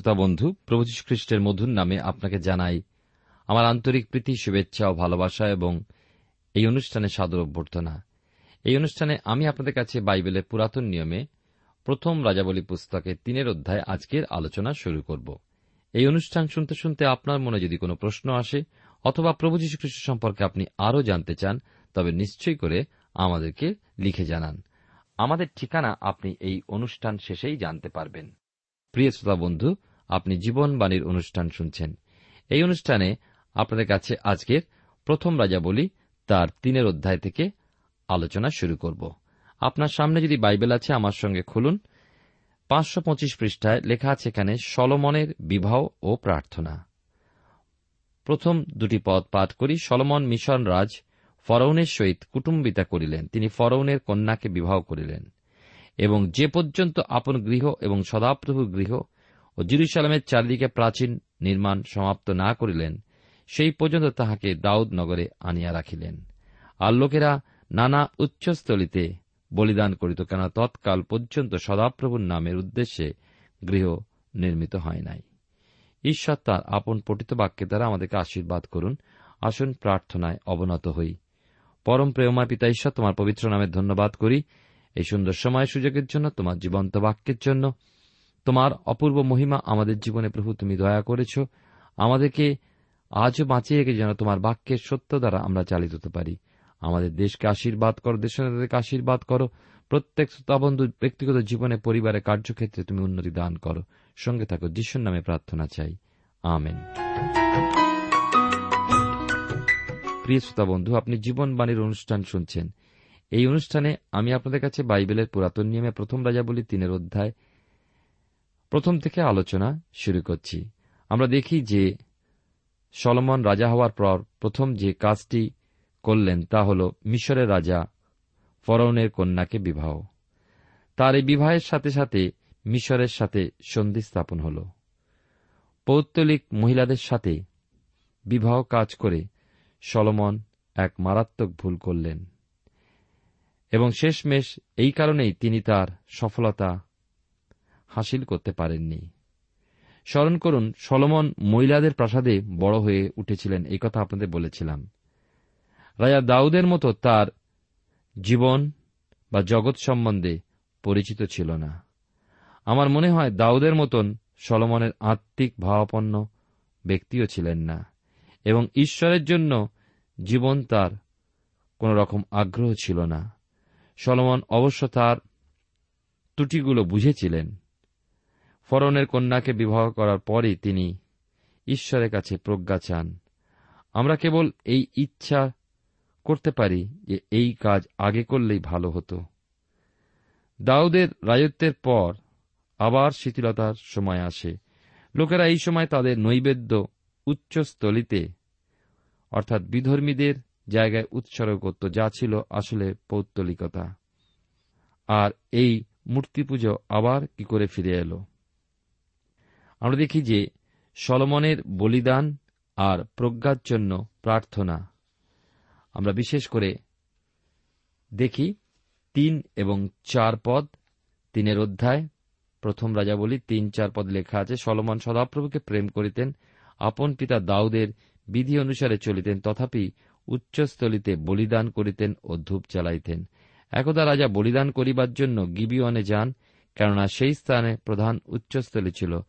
শ্রোতা বন্ধু, প্রভু খ্রিস্টের মধুর নামে আপনাকে জানাই আমার আন্তরিক প্রীতি, শুভেচ্ছা ও ভালোবাসা এবং এই অনুষ্ঠানে সাদর অভ্যর্থনা। এই অনুষ্ঠানে আমি আপনাদের কাছে বাইবেলের পুরাতন নিয়মে প্রথম রাজাবলী পুস্তকে তিনের অধ্যায় আজকের আলোচনা শুরু করব। এই অনুষ্ঠান শুনতে শুনতে আপনার মনে যদি কোনো প্রশ্ন আসে অথবা প্রভু যীশু খ্রিস্ট সম্পর্কে আপনি আরও জানতে চান, তবে নিশ্চয়ই করে আমাদেরকে লিখে জানান। আমাদের ঠিকানা আপনি এই অনুষ্ঠান শেষেই জানতে পারবেন। প্রিয় শ্রোতা বন্ধু আপনি জীবনবাণীর অনুষ্ঠান শুনছেন। এই অনুষ্ঠানে আপনাদের কাছে আজকের প্রথম রাজা বলি তার তিনের অধ্যায় থেকে আলোচনা শুরু করব। আপনার সামনে যদি বাইবেল আছে, আমার সঙ্গে খুলুন। পাঁচশো পঁচিশ পৃষ্ঠায় লেখা আছে এখানে, সলমনের বিবাহ ও প্রার্থনা। প্রথম দুটি পদ পাঠ করি। সলমন মিশন রাজ ফরৌনের সহিত কুটুম্বিতা করিলেন। তিনি ফরৌনের কন্যাকে বিবাহ করিলেন। এবং যে পর্যন্ত আপন গৃহ এবং সদাপ্রভু গৃহ ও জিরুসালামের চারিদিকে প্রাচীন নির্মাণ সমাপ্ত না করিলেন, সেই পর্যন্ত তাহাকে দাউদ নগরে আনিয়া রাখিলেন। আর লোকেরা নানা উচ্চস্থলিতে বলিদান করিত কেন তৎকাল পর্যন্ত সদাপ্রভুর নামের উদ্দেশ্যে গৃহ নির্মিত হয় নাই। ঈশ্বর তাঁর আপন পঠিত বাক্যের দ্বারা আমাদেরকে আশীর্বাদ করুন। আসুন প্রার্থনায় অবনত হই। পরম প্রেমা পিতা ঈশ্বর, তোমার পবিত্র নামে ধন্যবাদ করি। এই সুন্দর সময় সুযোগের জন্য, তোমার জীবন্ত বাক্যের জন্য তোমার অপূর্ব মহিমা আমাদের জীবনে প্রভু তুমি দয়া করেছ। আমাদেরকে আজও বাঁচিয়ে রেখে যেন তোমার বাক্যের সত্য দ্বারা আমরা চালিত হতে পারি। আমাদের দেশকে আশীর্বাদ করো দেশের নেতাদেরকে আশীর্বাদ করো। প্রত্যেক শ্রোতাবন্ধু ব্যক্তিগত জীবনে, পরিবারের কার্যক্ষেত্রে তুমি উন্নতি দান করো। সঙ্গে থাকো, যিশুর নামে প্রার্থনা চাই। আমেন। প্রিয় শ্রোতা বন্ধু আপনি জীবনবাণীর অনুষ্ঠান শুনছেন। এই অনুষ্ঠানে আমি আপনাদের কাছে বাইবেলের পুরাতন নিয়মে প্রথম রাজা বলি তিনের অধ্যায় প্রথম থেকে আলোচনা শুরু করছি। আমরা দেখি যে সলমন রাজা হওয়ার পর প্রথম যে কাজটি করলেন তা হল মিশরের রাজা ফরৌনের কন্যাকে বিবাহ। তার এই বিবাহের সাথে সাথে মিশরের সাথে সন্ধি স্থাপন হল। পৌত্তলিক মহিলাদের সাথে বিবাহ কাজ করে সলমন এক মারাত্মক ভুল করলেন এবং শেষমেশ এই কারণেই তিনি তার সফলতা হাসিল করতে পারেননি। স্মরণ করুন, সলমন মহিলাদের প্রাসাদে বড় হয়ে উঠেছিলেন, এই কথা আপনাদের বলেছিলাম। রাজা দাউদের মতো তার জীবন বা জগৎ সম্বন্ধে পরিচিত ছিল না। আমার মনে হয় দাউদের মতন সলমনের আত্মিক ভাবাপন্ন ব্যক্তিও ছিলেন না এবং ঈশ্বরের জন্য জীবন তার কোন রকম আগ্রহ ছিল না। সলমন অবশ্য তার ত্রুটিগুলো বুঝেছিলেন। ফরনের কন্যাকে বিবাহ করার পরই তিনি ঈশ্বরের কাছে প্রজ্ঞা চান। আমরা কেবল এই ইচ্ছা করতে পারি যে এই কাজ আগে করলেই ভালো হতো। দাউদের রাজত্বের পর আবার শিথিলতার সময় আসে। লোকেরা এই সময় তাদের নৈবেদ্য উচ্চস্থলিতে, অর্থাৎ বিধর্মীদের জায়গায় উৎসর্গ করত, যা ছিল আসলে পৌত্তলিকতা। আর এই মূর্তি পুজো আবার কি করে ফিরে এলো? আমরা দেখি যে সলমনের বলিদান আর প্রজ্ঞার জন্য প্রার্থনা। আমরা বিশেষ করে দেখি তিন এবং চার পদ, তিনের অধ্যায়, প্রথম রাজা বলি তিন, চার পদ লেখা আছে, সলমন সদাপ্রভুকে প্রেম করিতেন, আপন পিতা দাউদের বিধি অনুসারে চলিতেন, তথাপি উচ্চস্থলিতে বলিদান করিতেন ও ধূপ চালাইতেন একদা রাজা বলিদান করিবার জন্য গিবিওয়ানে যান, কেননা সেই স্থানে প্রধান উচ্চস্থলী ছিল।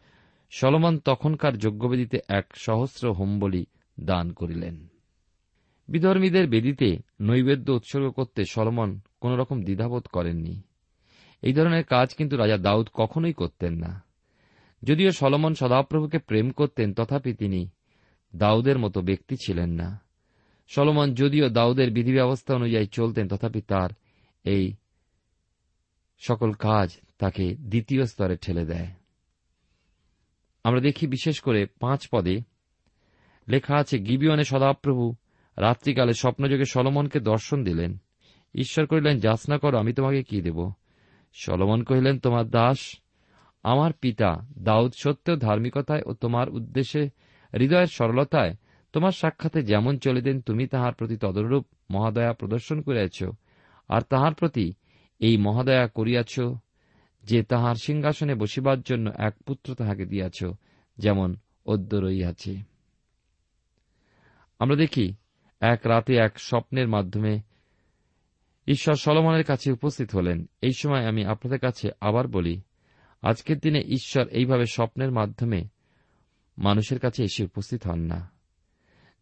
সলমন তখনকার যজ্ঞবেদিতে এক সহস্র হোমবলি দান করিলেন। বিধর্মীদের বেদিতে নৈবেদ্য উৎসর্গ করতে সলমন কোন রকম দ্বিধাবোধ করেননি। এই ধরনের কাজ কিন্তু রাজা দাউদ কখনোই করতেন না। যদিও সলমন সদাপ্রভুকে প্রেম করতেন, তথাপি তিনি দাউদের মতো ব্যক্তি ছিলেন না। সলমন যদিও দাউদের বিধি ব্যবস্থা অনুযায়ী চলতেন, তথাপি তার এই সকল কাজ তাকে দ্বিতীয় স্তরে ঠেলে দেয়। আমরা দেখি বিশেষ করে পাঁচ পদে লেখা আছে, গিবিয়নে সদাপ্রভু রাত্রিকালে স্বপ্নযোগে সলমনকে দর্শন দিলেন। ঈশ্বর কহিলেন, যাচনা করো, আমি তোমাকে কি দেব? সলমন কহিলেন, তোমার দাস, আমার পিতা দাউদ সত্য ধার্মিকতায় ও তোমার উদ্দেশ্যে, হৃদয়ের সরলতায় তোমার সাক্ষাতে যেমন চলিতেন, তুমি তাহার প্রতি তদরূপ মহাদয়া প্রদর্শন করিয়াছ। আর তাহার প্রতি এই মহাদয়া করিয়াছ যে তাহার সিংহাসনে বসিবার জন্য এক পুত্র তাহাকে দিয়াছ, যেমন অদ্য আমরা দেখি, এক রাতে এক স্বপ্নের মাধ্যমে ঈশ্বর সলমনের কাছে উপস্থিত হলেন। এই সময় আমি আপনাদের কাছে আবার বলি, আজকের দিনে ঈশ্বর এইভাবে স্বপ্নের মাধ্যমে মানুষের কাছে এসে উপস্থিত হন না।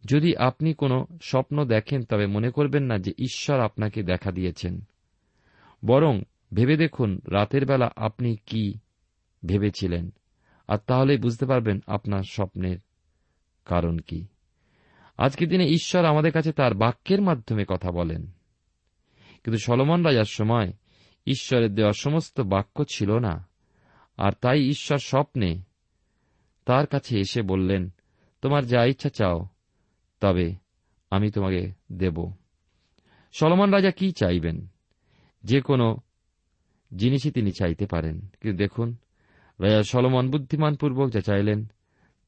যদি আপনি কোনো স্বপ্ন দেখেন, তবে মনে করবেন না যে ঈশ্বর আপনাকে দেখা দিয়েছেন। বরং ভেবে দেখুন রাতের বেলা আপনি কি ভেবেছিলেন, আর তাহলেই বুঝতে পারবেন আপনার স্বপ্নের কারণ কি। আজকের দিনে ঈশ্বর আমাদের কাছে তার বাক্যের মাধ্যমে কথা বলেন। কিন্তু সলমন রাজার সময় ঈশ্বরের দেওয়া সমস্ত বাক্য ছিল না, আর তাই ঈশ্বর স্বপ্নে তার কাছে এসে বললেন, তোমার যা ইচ্ছা চাও, তবে আমি তোমাকে দেব। সলমন রাজা কি চাইবেন? যে কোনো জিনিসই তিনি চাইতে পারেন। কিন্তু দেখুন রাজা সলমন বুদ্ধিমান পূর্বক যা চাইলেন,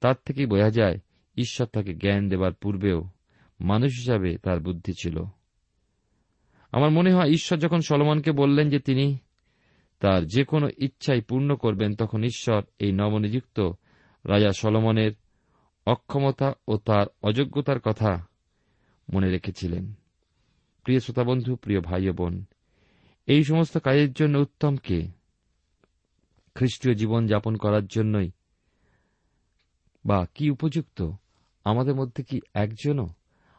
তার থেকেই বোঝা যায়, ঈশ্বর তাকে জ্ঞান দেবার পূর্বেও মানুষ হিসাবে তার বুদ্ধি ছিল। আমার মনে হয় ঈশ্বর যখন সলমনকে বললেন যে তিনি তার যে কোনো ইচ্ছাই পূর্ণ করবেন, তখন ঈশ্বর এই নবনিযুক্ত রাজা সলমনের অক্ষমতা ও তার অযোগ্যতার কথা মনে রেখেছিলেন। প্রিয় শ্রোতাবন্ধু প্রিয় ভাই বোন এই সমস্ত কাজের জন্য উত্তম কে? খ্রিস্টীয় জীবন যাপন করার জন্যই। বা কি উপযুক্ত? আমাদের মধ্যে কি একজনও?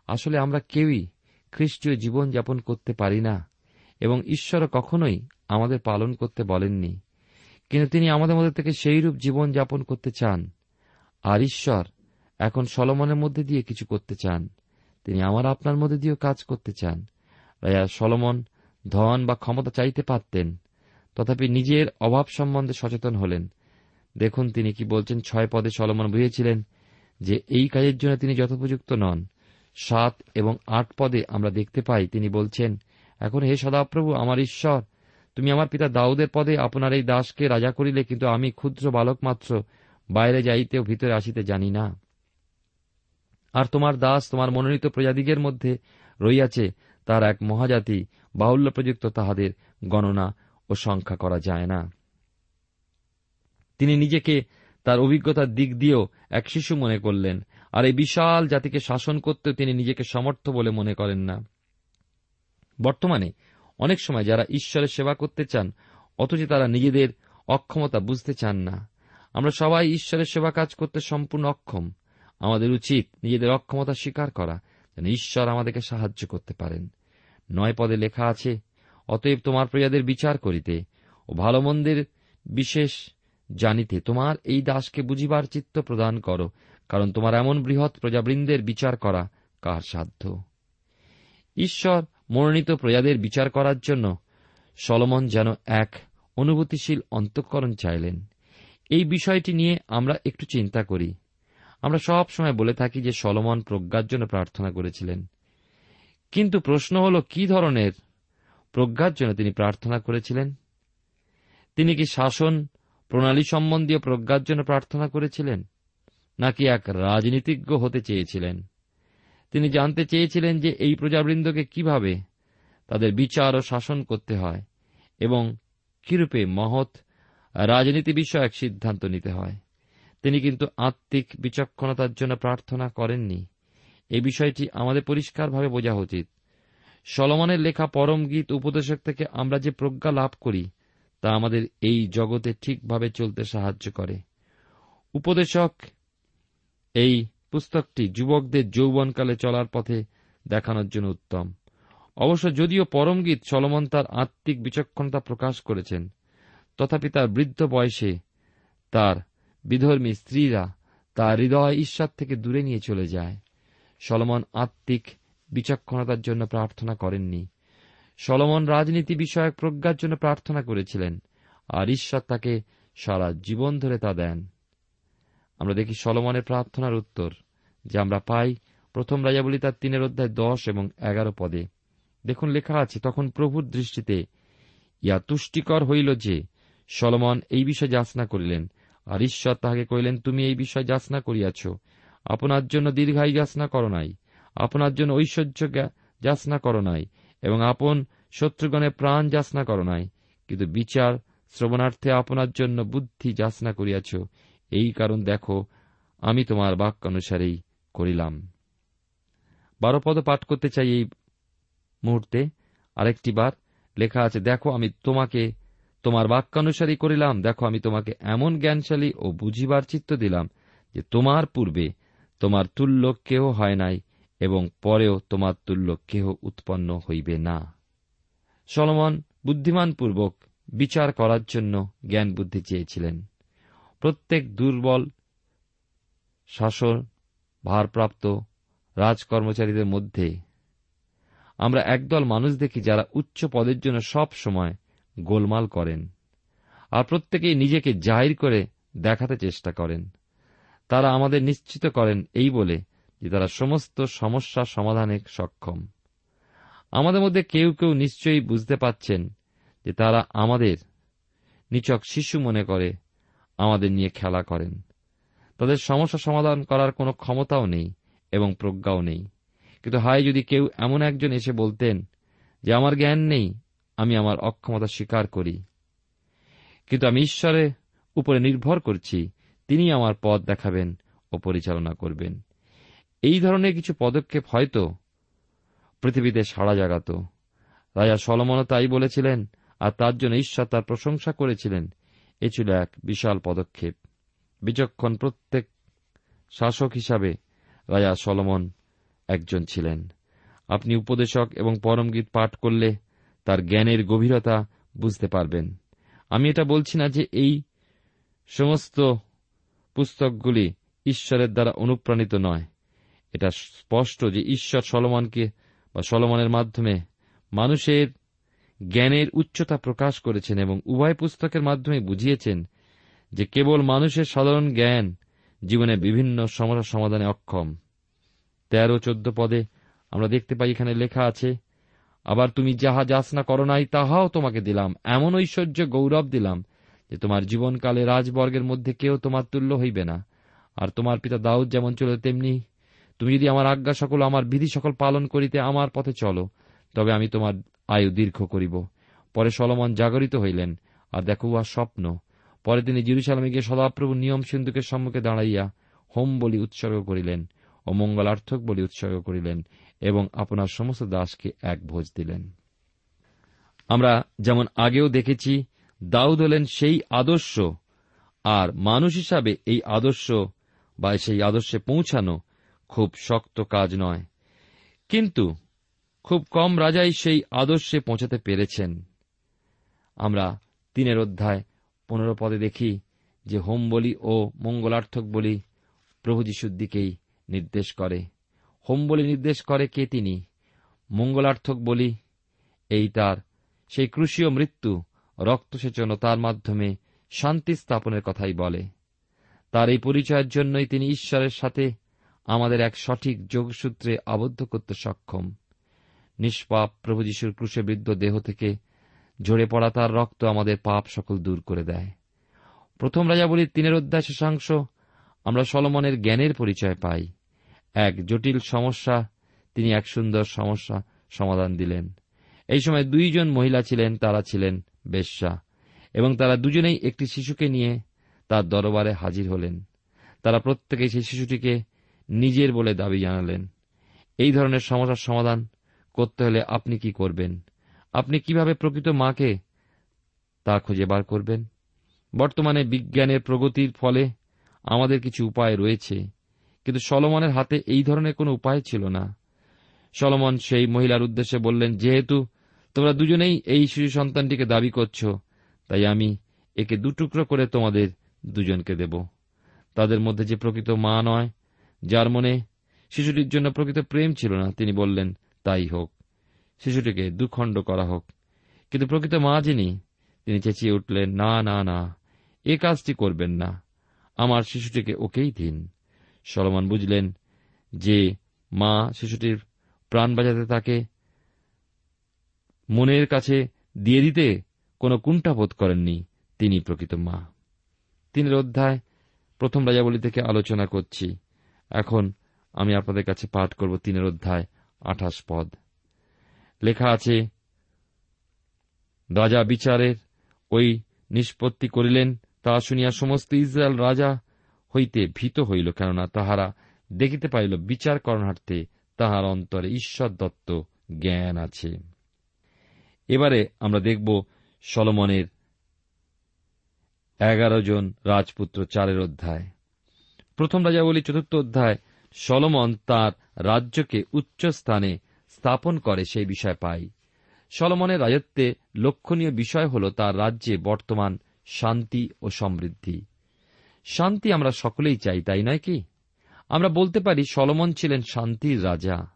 আসলে আমরা কেউই খ্রিস্টীয় জীবন যাপন করতে পারি না, এবং ঈশ্বর কখনোই আমাদের পালন করতে বলেননি। কিন্তু তিনি আমাদের মধ্যে থেকে সেইরূপ জীবন যাপন করতে চান, আর ঈশ্বর এখন সলমনের মধ্যে দিয়ে কিছু করতে চান। তিনি আমার আপনার মধ্যে দিয়েও কাজ করতে চান। সলমন ধন বা ক্ষমতা চাইতে পারতেন, তথাপি নিজের অভাব সম্বন্ধে সচেতন হলেন। দেখুন, তিনি কি বলছেন, ছয় পদে সলমন বুঝেছিলেন যে এই কাজের জন্য তিনি যথোপযুক্ত নন। সাত এবং আট পদে আমরা দেখতে পাই, তিনি বলছেন, এখন হে সদাপ্রভু, আমার ঈশ্বর, তুমি আমার পিতা দাউদের পদে আপনার এই দাসকে রাজা করিলে, কিন্তু আমি ক্ষুদ্র বালক মাত্র, বাইরে যাইতে ও ভিতরে আসিতে জানি না। আর তোমার দাস তোমার মনোনীত প্রজাদিগের মধ্যে রইয়াছে তার এক মহাজাতি বাহুল্য প্রযুক্ত তাহাদের গণনা ও সংখ্যা করা যায় না। তিনি নিজেকে তার অভিজ্ঞতার দিক দিয়েও এক শিশু মনে করলেন, আর এই বিশাল জাতিকে শাসন করতেও তিনি নিজেকে সমর্থ বলে মনে করেন না। বর্তমানে অনেক সময় যারা ঈশ্বরের সেবা করতে চান, অথচ তারা নিজেদের অক্ষমতা বুঝতে চান না। আমরা সবাই ঈশ্বরের সেবা কাজ করতে সম্পূর্ণ অক্ষম। আমাদের উচিত নিজেদের অক্ষমতা স্বীকার করা যেন ঈশ্বর আমাদেরকে সাহায্য করতে পারেন। নয় পদে লেখা আছে, অতএব তোমার প্রজাদের বিচার করিতে ও ভালো মন্দের বিশেষ জানিতে তোমার এই দাসকে বুঝিবার চিত্ত প্রদান করো, কারণ তোমার এমন বৃহৎ প্রজাবৃন্দের বিচার করা কার সাধ্য? ঈশ্বর মনোনীত প্রজাদের বিচার করার জন্য সলমন যেন এক অনুভূতিশীল অন্তঃকরণ চাইলেন। এই বিষয়টি নিয়ে আমরা একটু চিন্তা করি। আমরা সব সময় বলে থাকি যে সলমন প্রজ্ঞার জন্য প্রার্থনা করেছিলেন। কিন্তু প্রশ্ন হল, কি ধরনের প্রজ্ঞার জন্য তিনি প্রার্থনা করেছিলেন? তিনি কি শাসন প্রণালী সম্বন্ধীয় প্রজ্ঞার জন্য প্রার্থনা করেছিলেন? নাকি এক রাজনীতিজ্ঞ হতে চেয়েছিলেন? তিনি জানতে চেয়েছিলেন যে এই প্রজাবৃন্দকে কীভাবে তাদের বিচার ও শাসন করতে হয় এবং কিরূপে মহৎ রাজনীতি বিষয়ক সিদ্ধান্ত নিতে হয়। তিনি কিন্তু আত্মিক বিচক্ষণতার জন্য প্রার্থনা করেননি। এই বিষয়টি আমাদের পরিষ্কারভাবে বোঝা উচিত। সলমনের লেখা পরম গীত উপদেশক থেকে আমরা যে প্রজ্ঞা লাভ করি, তা আমাদের এই জগতে ঠিকভাবে চলতে সাহায্য করে। উপদেশক, এই পুস্তকটি যুবকদের যৌবনকালে চলার পথে দেখানোর জন্য উত্তম। অবশ্য যদিও পরমগীত সলমন তার আত্মিক বিচক্ষণতা প্রকাশ করেছেন, তথাপি তার বৃদ্ধ বয়সে তার বিধর্মী স্ত্রীরা তার হৃদয় ঈশ্বর থেকে দূরে নিয়ে চলে যায়। সলমন আত্মিক বিচক্ষণতার জন্য প্রার্থনা করেননি। সলমন রাজনীতি বিষয়ক প্রজ্ঞার জন্য প্রার্থনা করেছিলেন, আর ঈশ্বর তাকে সারা জীবন ধরে তা দেন। আমরা দেখি সলমনের প্রার্থনার উত্তর, যে আমরা পাই প্রথম রাজাবলী তার তিনের অধ্যায় দশ এবং এগারো পদে। দেখুন, লেখা আছে, তখন প্রভুর দৃষ্টিতে ইয়া তুষ্টিকর হইল যে সলমন এই বিষয়ে যাচনা করিলেন আর ঈশ্বর তাহাকে কহিলেন, তুমি এই বিষয়ে যাচনা করিয়াছ। আপনার জন্য দীর্ঘায়ু যাচনা করো নাই। আপনার জন্য ঐশ্বর্য যাচনা করো নাই এবং আপন শত্রুগণের প্রাণ যাচনা করো নাই। কিন্তু বিচার, শ্রবণার্থে আপনার জন্য বুদ্ধি যাচনা করিয়াছ। এই কারণ দেখো, আমি তোমার বাক্য অনুসারেই করিলাম। বারো পদ পাঠ করতে চাই এই মুহূর্তে। আরেকটি বার লেখা আছে, দেখো, আমি তোমাকে তোমার বাক্যানুসারী করিলাম, দেখো আমি তোমাকে এমন জ্ঞানশালী ও বুঝিবার চিত্ত দিলাম যে তোমার পূর্বে তোমার তুল্য কেহ হয় নাই এবং পরেও তোমার তুল্য কেহ উৎপন্ন হইবে না। সলমন, বুদ্ধিমানপূর্বক বিচার করার জন্য জ্ঞান বুদ্ধি চেয়েছিলেন। প্রত্যেক দুর্বল, শাসন ভারপ্রাপ্ত রাজকর্মচারীদের মধ্যে আমরা একদল মানুষ দেখি যারা উচ্চ পদের জন্য সব সময় গোলমাল করেন আর প্রত্যেকেই নিজেকে জাহির করে দেখাতে চেষ্টা করেন। তারা আমাদের নিশ্চিত করেন এই বলে যে তারা সমস্ত সমস্যা সমাধানে সক্ষম। আমাদের মধ্যে কেউ কেউ নিশ্চয়ই বুঝতে পাচ্ছেন যে তারা আমাদের নিচক শিশু মনে করে আমাদের নিয়ে খেলা করেন। তাদের সমস্যা সমাধান করার কোনো ক্ষমতাও নেই এবং প্রজ্ঞাও নেই। কিন্তু হায় যদি কেউ এমন একজন এসে বলতেন যে, আমার জ্ঞান নেই আমি আমার অক্ষমতা স্বীকার করি। কিন্তু আমি ঈশ্বরের উপরে নির্ভর করছি, তিনি আমার পথ দেখাবেন ও পরিচালনা করবেন। এই ধরনের কিছু পদক্ষেপ হয়তো পৃথিবীতে সাড়া জাগাত। রাজা সলমনও তাই বলেছিলেন, আর তার জন্য ঈশ্বর তার প্রশংসা করেছিলেন। এ ছিল এক বিশাল পদক্ষেপ। বিচক্ষণ প্রত্যেক শাসক হিসাবে রাজা সলমন একজন ছিলেন। আপনি উপদেশক এবং পরমগীত পাঠ করলে তার জ্ঞানের গভীরতা বুঝতে পারবেন। আমি এটা বলছি না যে এই সমস্ত পুস্তকগুলি ঈশ্বরের দ্বারা অনুপ্রাণিত নয়। এটা স্পষ্ট যে ঈশ্বর সলমনকে বা সলমনের মাধ্যমে মানুষের জ্ঞানের উচ্চতা প্রকাশ করেছেন এবং উভয় পুস্তকের মাধ্যমে বুঝিয়েছেন যে কেবল মানুষের সাধারণ জ্ঞান জীবনে বিভিন্ন সমস্যা সমাধানে অক্ষম। তেরো চোদ্দ পদে আমরা দেখতে পাই, এখানে লেখা আছে আবার তুমি যাহা যাচনা করো নাই, তাহাও তোমাকে দিলাম। এমন ঐশ্বর্য গৌরব দিলাম যে তোমার জীবনকালে রাজবর্গের মধ্যে কেউ তোমার তুল্য হইবে না। আর তোমার পিতা দাউদ যেমন চলে, তেমনি তুমি যদি আমার আজ্ঞা সকল, আমার বিধি সকল পালন করিতে আমার পথে চলো, তবে আমি তোমার আয়ু দীর্ঘ করিব। পরে সলমন জাগরিত হইলেন, আর দেখো উহা স্বপ্ন। পরে তিনি জিরুসালামে গিয়ে সদাপ্রভু নিয়ম সিন্ধুকের সম্মুখে দাঁড়াইয়া হোম বলি উৎসর্গ করিলেন ও মঙ্গলার্থক বলি উৎসর্গ করিলেন। এবং আপনার সমস্ত দাসকে এক ভোজ দিলেন। আমরা যেমন আগেও দেখেছি, দাউদ হলেন সেই আদর্শ, আর মানুষ হিসাবে এই আদর্শ বা সেই আদর্শে পৌঁছানো খুব শক্ত কাজ নয়। কিন্তু খুব কম রাজাই সেই আদর্শে পৌঁছাতে পেরেছেন। আমরা তিনের অধ্যায় পনেরো পদে দেখি যে হোম বলি ও মঙ্গলার্থক বলি প্রভু যিশুর দিকেই নির্দেশ করে। হোম বলি নির্দেশ করে কে তিনি? মঙ্গলার্থক বলি, এই তার। সেই ক্রুশীয় মৃত্যু রক্তসেচন ও তার মাধ্যমে শান্তি স্থাপনের কথাই বলে। তার এই পরিচয়ের জন্যই তিনি ঈশ্বরের সাথে আমাদের এক সঠিক যোগসূত্রে আবদ্ধ করতে সক্ষম। নিষ্পাপ প্রভু যিশুর ক্রুশে বৃদ্ধ দেহ থেকে ঝরে পড়া তার রক্ত আমাদের পাপ সকল দূর করে দেয়। প্রথম রাজাবলীর তিনের অধ্যায় শেষাংশ আমরা সলমনের জ্ঞানের পরিচয় পাই। এক জটিল সমস্যা, তিনি এক সুন্দর সমস্যা সমাধান দিলেন। এই সময় দুইজন মহিলা ছিলেন, তারা ছিলেন বেশ্যা, এবং তারা দুজনেই একটি শিশুকে নিয়ে তার দরবারে হাজির হলেন। তারা প্রত্যেকেই সেই শিশুটিকে নিজের বলে দাবি জানালেন, এই ধরনের সমস্যার সমাধান করতে হলে আপনি কি করবেন? আপনি কীভাবে প্রকৃত মাকে তা খুঁজে বার করবেন? বর্তমানে বিজ্ঞানের প্রগতির ফলে আমাদের কিছু উপায় রয়েছে। কিন্তু সলমনের হাতে এই ধরনের কোনো উপায় ছিল না। সলমন সেই মহিলার উদ্দেশ্যে বললেন, যেহেতু তোমরা দুজনেই এই শিশু সন্তানটিকে দাবি করছ, তাই আমি একে দুটুকরো করে তোমাদের দুজনকে দেব। তাদের মধ্যে যে প্রকৃত মা নয়, যার মনে শিশুটির জন্য প্রকৃত প্রেম ছিল না, তিনি বললেন, তাই হোক, শিশুটিকে দুখণ্ড করা হোক। কিন্তু প্রকৃত মা যিনি, তিনি চেঁচিয়ে উঠলেন, না না না, এ কাজটি করবেন না। আমার শিশুটিকে ওকেই দিন। সলমান বুঝলেন যে মা শিশুটির প্রাণ বাঁচাতে তাকে মনের কাছে দিয়ে দিতে কোনো কুণ্ঠাবোধ করেননি তিনি প্রকৃত মা। তিনের অধ্যায় প্রথম রাজাবলী থেকে আলোচনা করছি। এখন আমি আপনাদের কাছে পাঠ করব তিনের অধ্যায় আঠাশ পদ। লেখা আছে, রাজা বিচারের ওই নিষ্পত্তি করিলেন, তা শুনিয়া সমস্ত ইসরায়েল রাজা হইতে ভীত হইল, কেননা তাহারা দেখিতে পাইল, বিচার করণার্থে তাহার অন্তরে ঈশ্বর দত্ত জ্ঞান আছে। এবারে আমরা দেখব সলমনের এগারো জন রাজপুত্র চারের অধ্যায়। প্রথম রাজাবলী চতুর্থ অধ্যায়, সলমন তার রাজ্যকে উচ্চ স্থানে স্থাপন করে সেই বিষয় পাই। সলমনের রাজত্বে লক্ষণীয় বিষয় হল তার রাজ্যে বর্তমান শান্তি ও সমৃদ্ধি। শান্তি আমরা সকলেই চাই, তাই নয় কি? আমরা বলতে পারি সলমন ছিলেন শান্তির রাজা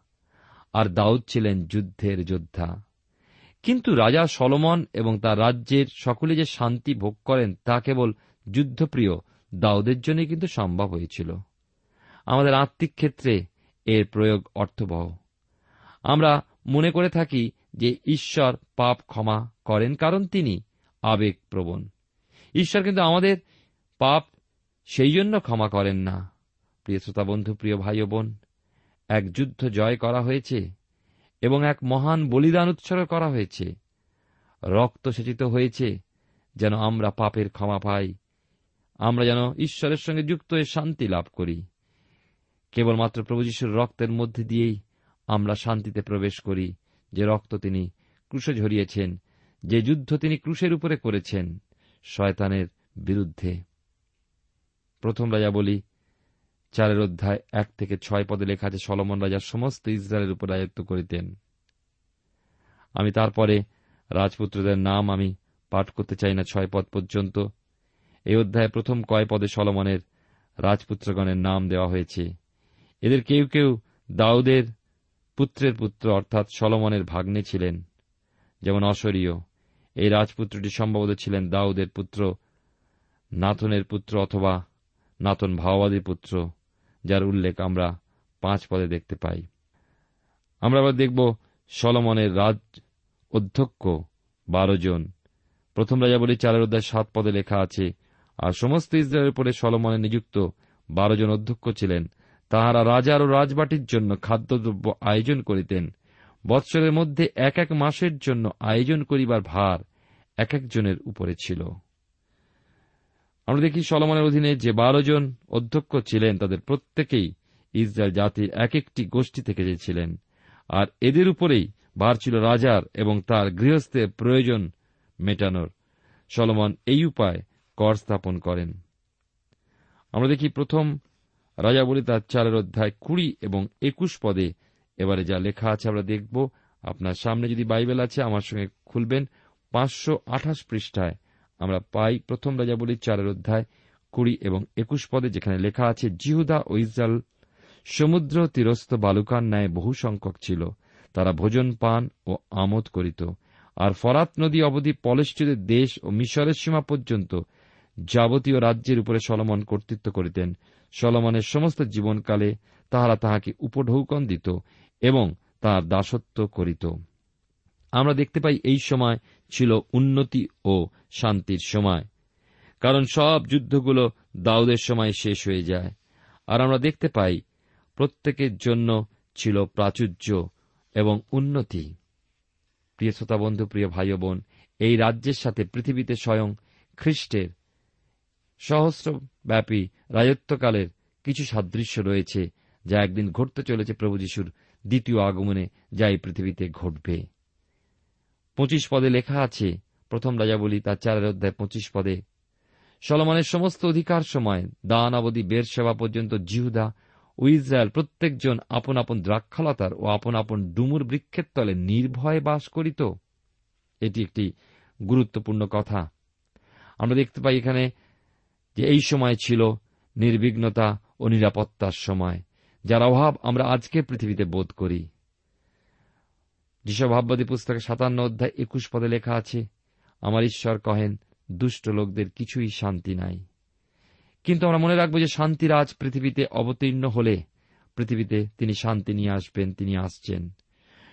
আর দাউদ ছিলেন যুদ্ধের যোদ্ধা। কিন্তু রাজা সলমন এবং তার রাজ্যের সকলে যে শান্তি ভোগ করেন তা কেবল যুদ্ধপ্রিয়, দাউদের জন্যই কিন্তু সম্ভব হয়েছিল। আমাদের আত্মিক ক্ষেত্রে এর প্রয়োগ অর্থবহ। আমরা মনে করে থাকি যে ঈশ্বর পাপ ক্ষমা করেন কারণ তিনি আবেগপ্রবণ। ঈশ্বর কিন্তু আমাদের পাপ সেই জন্য ক্ষমা করেন না। প্রিয় শ্রোতা বন্ধু প্রিয় ভাই বোন, এক যুদ্ধ জয় করা হয়েছে এবং এক মহান বলিদান উৎসর্গ করা হয়েছে। রক্ত সেচিত হয়েছে যেন আমরা পাপের ক্ষমা পাই। আমরা যেন ঈশ্বরের সঙ্গে যুক্ত হয়ে শান্তি লাভ করি। কেবলমাত্র প্রভু যিশুর রক্তের মধ্যে দিয়েই আমরা শান্তিতে প্রবেশ করি, যে রক্ত তিনি ক্রুশে ঝরিয়েছেন, যে যুদ্ধ তিনি ক্রুশের উপরে করেছেন, শয়তানের বিরুদ্ধে। প্রথম রাজা বলি, চারের অধ্যায় এক থেকে ছয় পদে লেখা আছে, সলমন রাজা সমস্ত ইসরায়েলের উপর রাজত্ব করিতেন। আমি তারপরে রাজপুত্রদের নাম আমি পাঠ করতে চাই না ছয় পদ পর্যন্ত। এই অধ্যায়ে প্রথম কয় পদে সলমনের রাজপুত্রগণের নাম দেওয়া হয়েছে। এদের কেউ কেউ দাউদের পুত্রের পুত্র অর্থাৎ সলমনের ভাগ্নে ছিলেন, যেমন অশরীয় এই রাজপুত্রটি সম্ভবত ছিলেন দাউদের পুত্র নাথনের পুত্র অথবা নাতন ভাওবাদীর পুত্র, যার উল্লেখ আমরা পাঁচ পদে দেখতে পাই। আমরা আবার দেখব সলমনের রাজ অধ্যক্ষ বারো জন। প্রথম রাজাবলী চারের অধ্যায় সাত পদে লেখা আছে, আর সমস্ত ইসরায়েলের উপরে সলমনে নিযুক্ত বারো জন অধ্যক্ষ ছিলেন। তাহারা রাজার ও রাজবাটির জন্য খাদ্যদ্রব্য আয়োজন করিতেন। বৎসরের মধ্যে এক এক মাসের জন্য আয়োজন করিবার ভার এক একজনের উপরে ছিল। আমরা দেখি সলমনের অধীনে যে বারো জন অধ্যক্ষ ছিলেন, তাদের প্রত্যেকেই ইসরায়েল জাতির এক একটি গোষ্ঠী থেকে যে ছিলেন আর এদের উপরেই ভার ছিল রাজার এবং তার গৃহস্থের প্রয়োজন মেটানোর। সলমন এই উপায় কর স্থাপন করেন। আমরা দেখি প্রথম রাজা বলি তার চারের অধ্যায় কুড়ি এবং একুশ পদে এবারে যা লেখা আছে আমরা দেখব। আপনার সামনে যদি বাইবেল আছে, আমার সঙ্গে খুলবেন পাঁচশো আঠাশ পৃষ্ঠায়। আমরা পাই প্রথম রাজা বলি চারের অধ্যায় কুড়ি এবং একুশ পদে যেখানে লেখা আছে, জিহুদা ও ইসরায়েল সমুদ্র তীরস্থ বালুকার ন্যায় বহু সংখ্যক ছিল। তারা ভোজন পান ও আমোদ করিত। আর ফরাত নদী অবধি পলেষ্টীদের দেশ ও মিশরের সীমা পর্যন্ত যাবতীয় রাজ্যের উপরে সলমন কর্তৃত্ব করিতেন। সলমনের সমস্ত জীবনকালে তাহারা তাহাকে উপঢৌকন দিত এবং তাহার দাসত্ব করিত। আমরা দেখতে পাই এই সময় ছিল উন্নতি ও শান্তির সময়। কারণ সব যুদ্ধগুলো দাউদের সময় শেষ হয়ে যায়। আর আমরা দেখতে পাই প্রত্যেকের জন্য ছিল প্রাচুর্য এবং উন্নতি। প্রিয় শ্রোতা বন্ধু, প্রিয় ভাই বোন, এই রাজ্যের সাথে পৃথিবীতে স্বয়ং খ্রিস্টের সহস্রব্যাপী রাজত্বকালের কিছু সাদৃশ্য রয়েছে, যা একদিন ঘটতে চলেছে প্রভু যিশুর দ্বিতীয় আগমনে, যা এই পৃথিবীতে ঘটবে। পঁচিশ পদে লেখা আছে, প্রথম রাজাবলী তার চারের অধ্যায় পঁচিশ পদে। সলমানের সমস্ত অধিকার সময় দান, অবধি, বের সেবা পর্যন্ত জিহুদা ও ইসরায়েল প্রত্যেকজন আপন আপন দ্রাক্ষলতার ও আপন আপন ডুমুর বৃক্ষের তলে নির্ভয়ে বাস করিত। এটি একটি গুরুত্বপূর্ণ কথা। আমরা দেখতে পাই এখানে যে এই সময় ছিল নির্বিঘ্নতা ও নিরাপত্তার সময়, যার অভাব আমরা আজকে পৃথিবীতে বোধ করি। ভাববাদী পুস্তকে সাতান্ন অধ্যায় একুশ পদে লেখা আছে, আমার ঈশ্বর কহেন, দুষ্ট লোকদের কিছুই শান্তি নাই। কিন্তু আমরা মনে রাখব যে শান্তির আজ পৃথিবীতে অবতীর্ণ হলে পৃথিবীতে তিনি শান্তি নিয়ে আসবেন, তিনি আসছেন।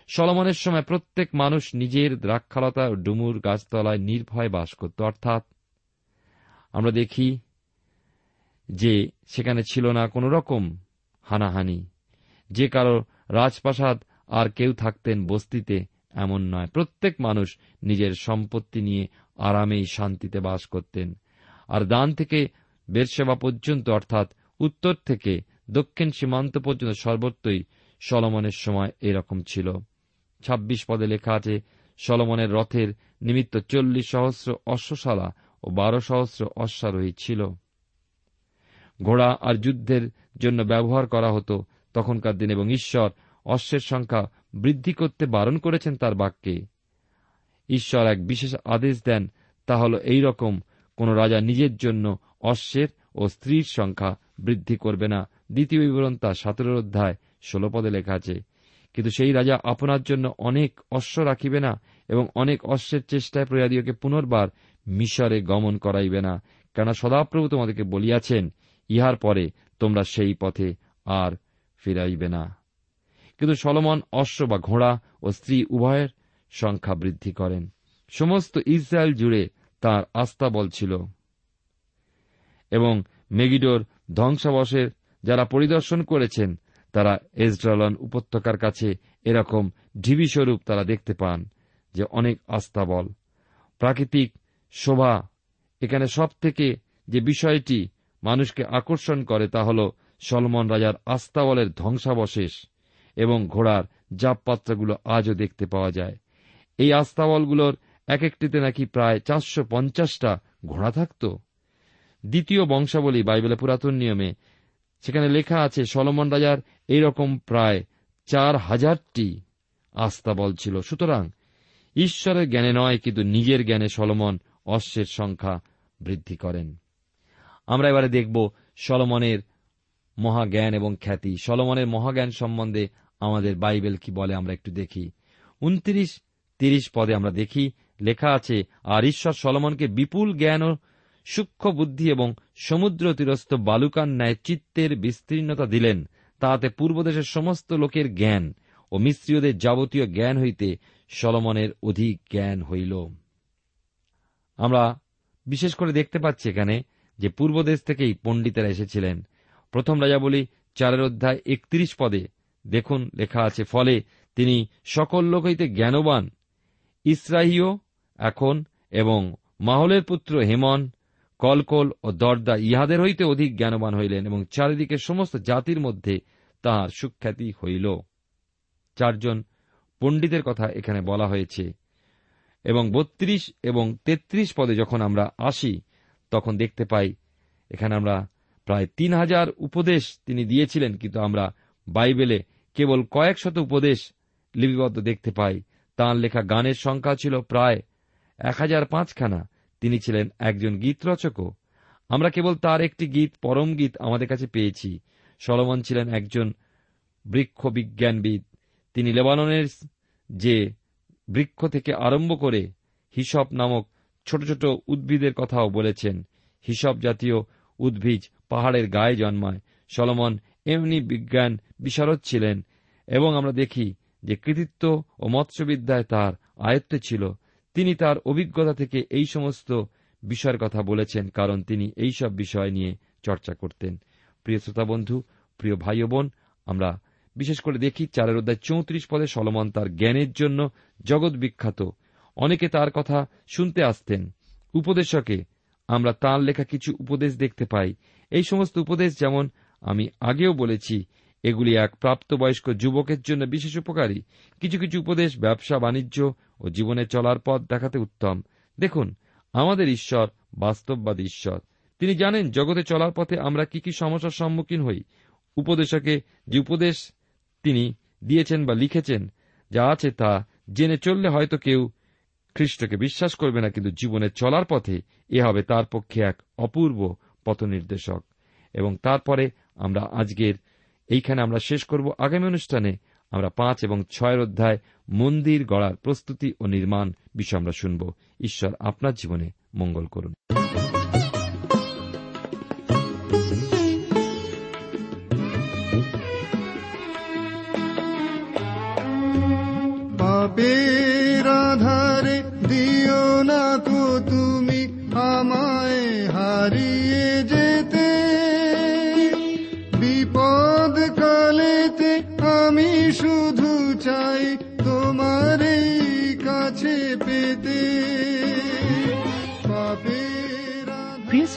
সলমনের সময় প্রত্যেক মানুষ নিজের দ্রাক্ষালতা ও ডুমুর গাছতলায় নির্ভয় বাস করত। অর্থাৎ আমরা দেখি যে সেখানে ছিল না কোন রকম হানাহানি। যে কারও রাজপ্রাসাদ আর কেউ থাকতেন বস্তিতে এমন নয়। প্রত্যেক মানুষ নিজের সম্পত্তি নিয়ে আরামেই শান্তিতে বাস করতেন। আর দান থেকে বেরসেবা পর্যন্ত, অর্থাৎ উত্তর থেকে দক্ষিণ সীমান্ত পর্যন্ত সর্বত্রই সলমনের সময় এরকম ছিল। ছাব্বিশ পদে লেখা আছে, সলমনের রথের নিমিত্ত চল্লিশ সহস্র অশ্বশালা ও বারো সহস্র অশ্বারোহী ছিল। ঘোড়া আর যুদ্ধের জন্য ব্যবহার করা হতো তখনকার দিন এবং ঈশ্বর অশ্বের সংখ্যা বৃদ্ধি করতে বারণ করেছেন তার বাক্যে। ঈশ্বর এক বিশেষ আদেশ দেন, তা হল এই রকম, কোন রাজা নিজের জন্য অশ্বের ও স্ত্রীর সংখ্যা বৃদ্ধি করবে না। দ্বিতীয় বিবরণ তার সতেরো অধ্যায় ষোল পদে লেখা আছে, কিন্তু সেই রাজা আপনার জন্য অনেক অশ্ব রাখিবে না এবং অনেক অশ্বের চেষ্টায় প্রয়াদীয়কে পুনর্বার মিশরে গমন করাইবে না। কেন সদাপ্রভু তোমাদেরকে বলিয়াছেন, ইহার পরে তোমরা সেই পথে আর ফিরাইবে না। কিন্তু সলমন অশ্ব বা ঘোড়া ও স্ত্রী উভয়ের সংখ্যা বৃদ্ধি করেন। সমস্ত ইসরায়েল জুড়ে তার আস্তাবল ছিল। এবং মেগিডোর ধ্বংসাবশের যারা পরিদর্শন করেছেন, তারা এজরালন উপত্যকার কাছে এরকম ঢিবি স্বরূপ তারা দেখতে পান যে অনেক আস্তাবল প্রাকৃতিক শোভা এখানে সব থেকে যে বিষয়টি মানুষকে আকর্ষণ করে তা হল সলমন রাজার আস্তাবলের ধ্বংসাবশেষ। এবং ঘোড়ার জাপপাত্রগুলো আজও দেখতে পাওয়া যায়। এই আস্তাবলগুলোর এক একটিতে নাকি প্রায় চারশো পঞ্চাশটা ঘোড়া থাকত। দ্বিতীয় বংশাবলী বাইবেলের পুরাতন নিয়মে সেখানে লেখা আছে, সলমন রাজার এইরকম প্রায় চার হাজারটি আস্তাবল ছিল। সুতরাং ঈশ্বরের জ্ঞানে নয়, কিন্তু নিজের জ্ঞানে সলমন অশ্বের সংখ্যা বৃদ্ধি করেন। আমরা এবারে দেখব সলমনের মহাজ্ঞান এবং খ্যাতি। সলমনের মহাজ্ঞান সম্বন্ধে আমাদের বাইবেল কি বলে আমরা একটু দেখি। উনত্রিশ, তিরিশ পদে আমরা দেখি, লেখা আছে, আর ঈশ্বর সলমনকে বিপুল জ্ঞান ও সূক্ষ্ম বুদ্ধি এবং সমুদ্র তীরস্থ বালুকান ন্যায় চিত্তের বিস্তীর্ণতা দিলেন। তাহাতে পূর্বদেশের সমস্ত লোকের জ্ঞান ও মিস্ত্রীয়দের যাবতীয় জ্ঞান হইতে সলমনের অধিক জ্ঞান হইল। আমরা বিশেষ করে দেখতে পাচ্ছি এখানে যে পূর্বদেশ থেকেই পণ্ডিতেরা এসেছিলেন। প্রথম রাজা বলি চারের অধ্যায় একত্রিশ পদে দেখুন, লেখা আছে, ফলে তিনি সকল লোক হইতে জ্ঞানবান। ইসরাহীয় এখন এবং মাহলের পুত্র হেমন, কলকল ও দরদা ইহাদের হইতে অধিক জ্ঞানবান হইলেন এবং চারিদিকে সমস্ত জাতির মধ্যে তাহার সুখ্যাতি হইল। চারজন পণ্ডিতের কথা এখানে বলা হয়েছে। এবং বত্রিশ এবং তেত্রিশ পদে যখন আমরা আসি, তখন দেখতে পাই, এখানে আমরা প্রায় তিন হাজার উপদেশ তিনি দিয়েছিলেন, কিন্তু আমরা বাইবেলে কেবল কয়েক শত উপদেশ লিপিবদ্ধ দেখতে পাই। তাঁর লেখা গানের সংখ্যা ছিল প্রায় এক হাজার পাঁচখানা। তিনি ছিলেন একজন গীত রচকও আমরা কেবল তার একটি গীত, পরম গীত আমাদের কাছে পেয়েছি। সলমন ছিলেন একজন বৃক্ষ বিজ্ঞানবিদ তিনি লেবাননের যে বৃক্ষ থেকে আরম্ভ করে হিসব নামক ছোট ছোট উদ্ভিদের কথাও বলেছেন। হিসব জাতীয় উদ্ভিজ পাহাড়ের গায়ে জন্মায়। সলমন এমনি বিজ্ঞান বিশারদ ছিলেন, এবং আমরা দেখি যে কৃতিত্ব ও মৎস্যবিদ্যায় তার আয়ত্তে ছিল। তিনি তার অভিজ্ঞতা থেকে এই সমস্ত বিষয়ের কথা বলেছেন, কারণ তিনি এই সব বিষয় নিয়ে চর্চা করতেন। প্রিয় শ্রোতা বন্ধু, প্রিয় ভাই বোন, আমরা বিশেষ করে দেখি চারের অধ্যায় চৌত্রিশ পদে সলমন তার জ্ঞানের জন্য জগৎ বিখ্যাত। অনেকে তার কথা শুনতে আসতেন। উপদেশকে আমরা তাঁর লেখা কিছু উপদেশ দেখতে পাই। এই সমস্ত উপদেশ যেমন আমি আগেও বলেছি, এগুলি এক প্রাপ্তবয়স্ক যুবকের জন্য বিশেষ উপকারী। কিছু কিছু উপদেশ ব্যবসা, বাণিজ্য ও জীবনে চলার পথ দেখাতে উত্তম। দেখুন, আমাদের ঈশ্বর বাস্তববাদী ঈশ্বর। তিনি জানেন জগতে চলার পথে আমরা কি কি সমস্যার সম্মুখীন হই। উপদেশকে যে উপদেশ তিনি দিয়েছেন বা লিখেছেন, যা আছে তা জেনে চললে হয়তো কেউ খ্রিস্টকে বিশ্বাস করবে না, কিন্তু জীবনে চলার পথে এ হবে তার পক্ষে এক অপূর্ব পথনির্দেশক। এবং তারপরে আমরা আজকের এইখানে আমরা শেষ করব। আগামী অনুষ্ঠানে আমরা পাঁচ এবং ছয়ের অধ্যায় মন্দির গড়ার প্রস্তুতি ও নির্মাণ বিষয় আমরা শুনব। ঈশ্বর আপনার জীবনে মঙ্গল করুন।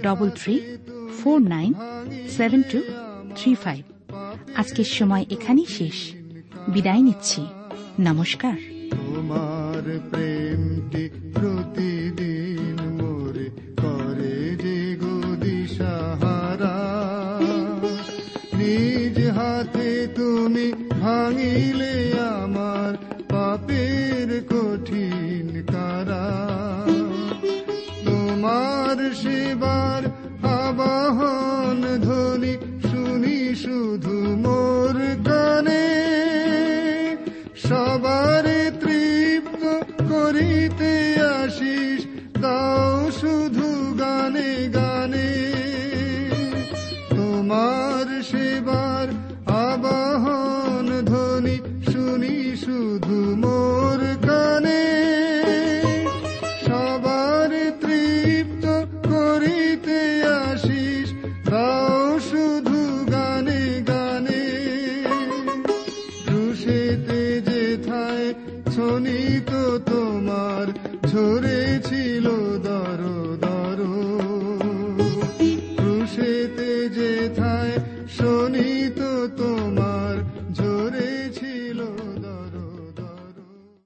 double three four nine seven two three five আজকের সময় এখানেই শেষ। বিদায় নিচ্ছি। নমস্কার। তোমার প্রেমটি প্রতিদিন মোরে করে যে গদি সাহারা নিজ হাতে তুমি ভাঙিলে আমার পাপের কঠিন কারা। তোমার সেবার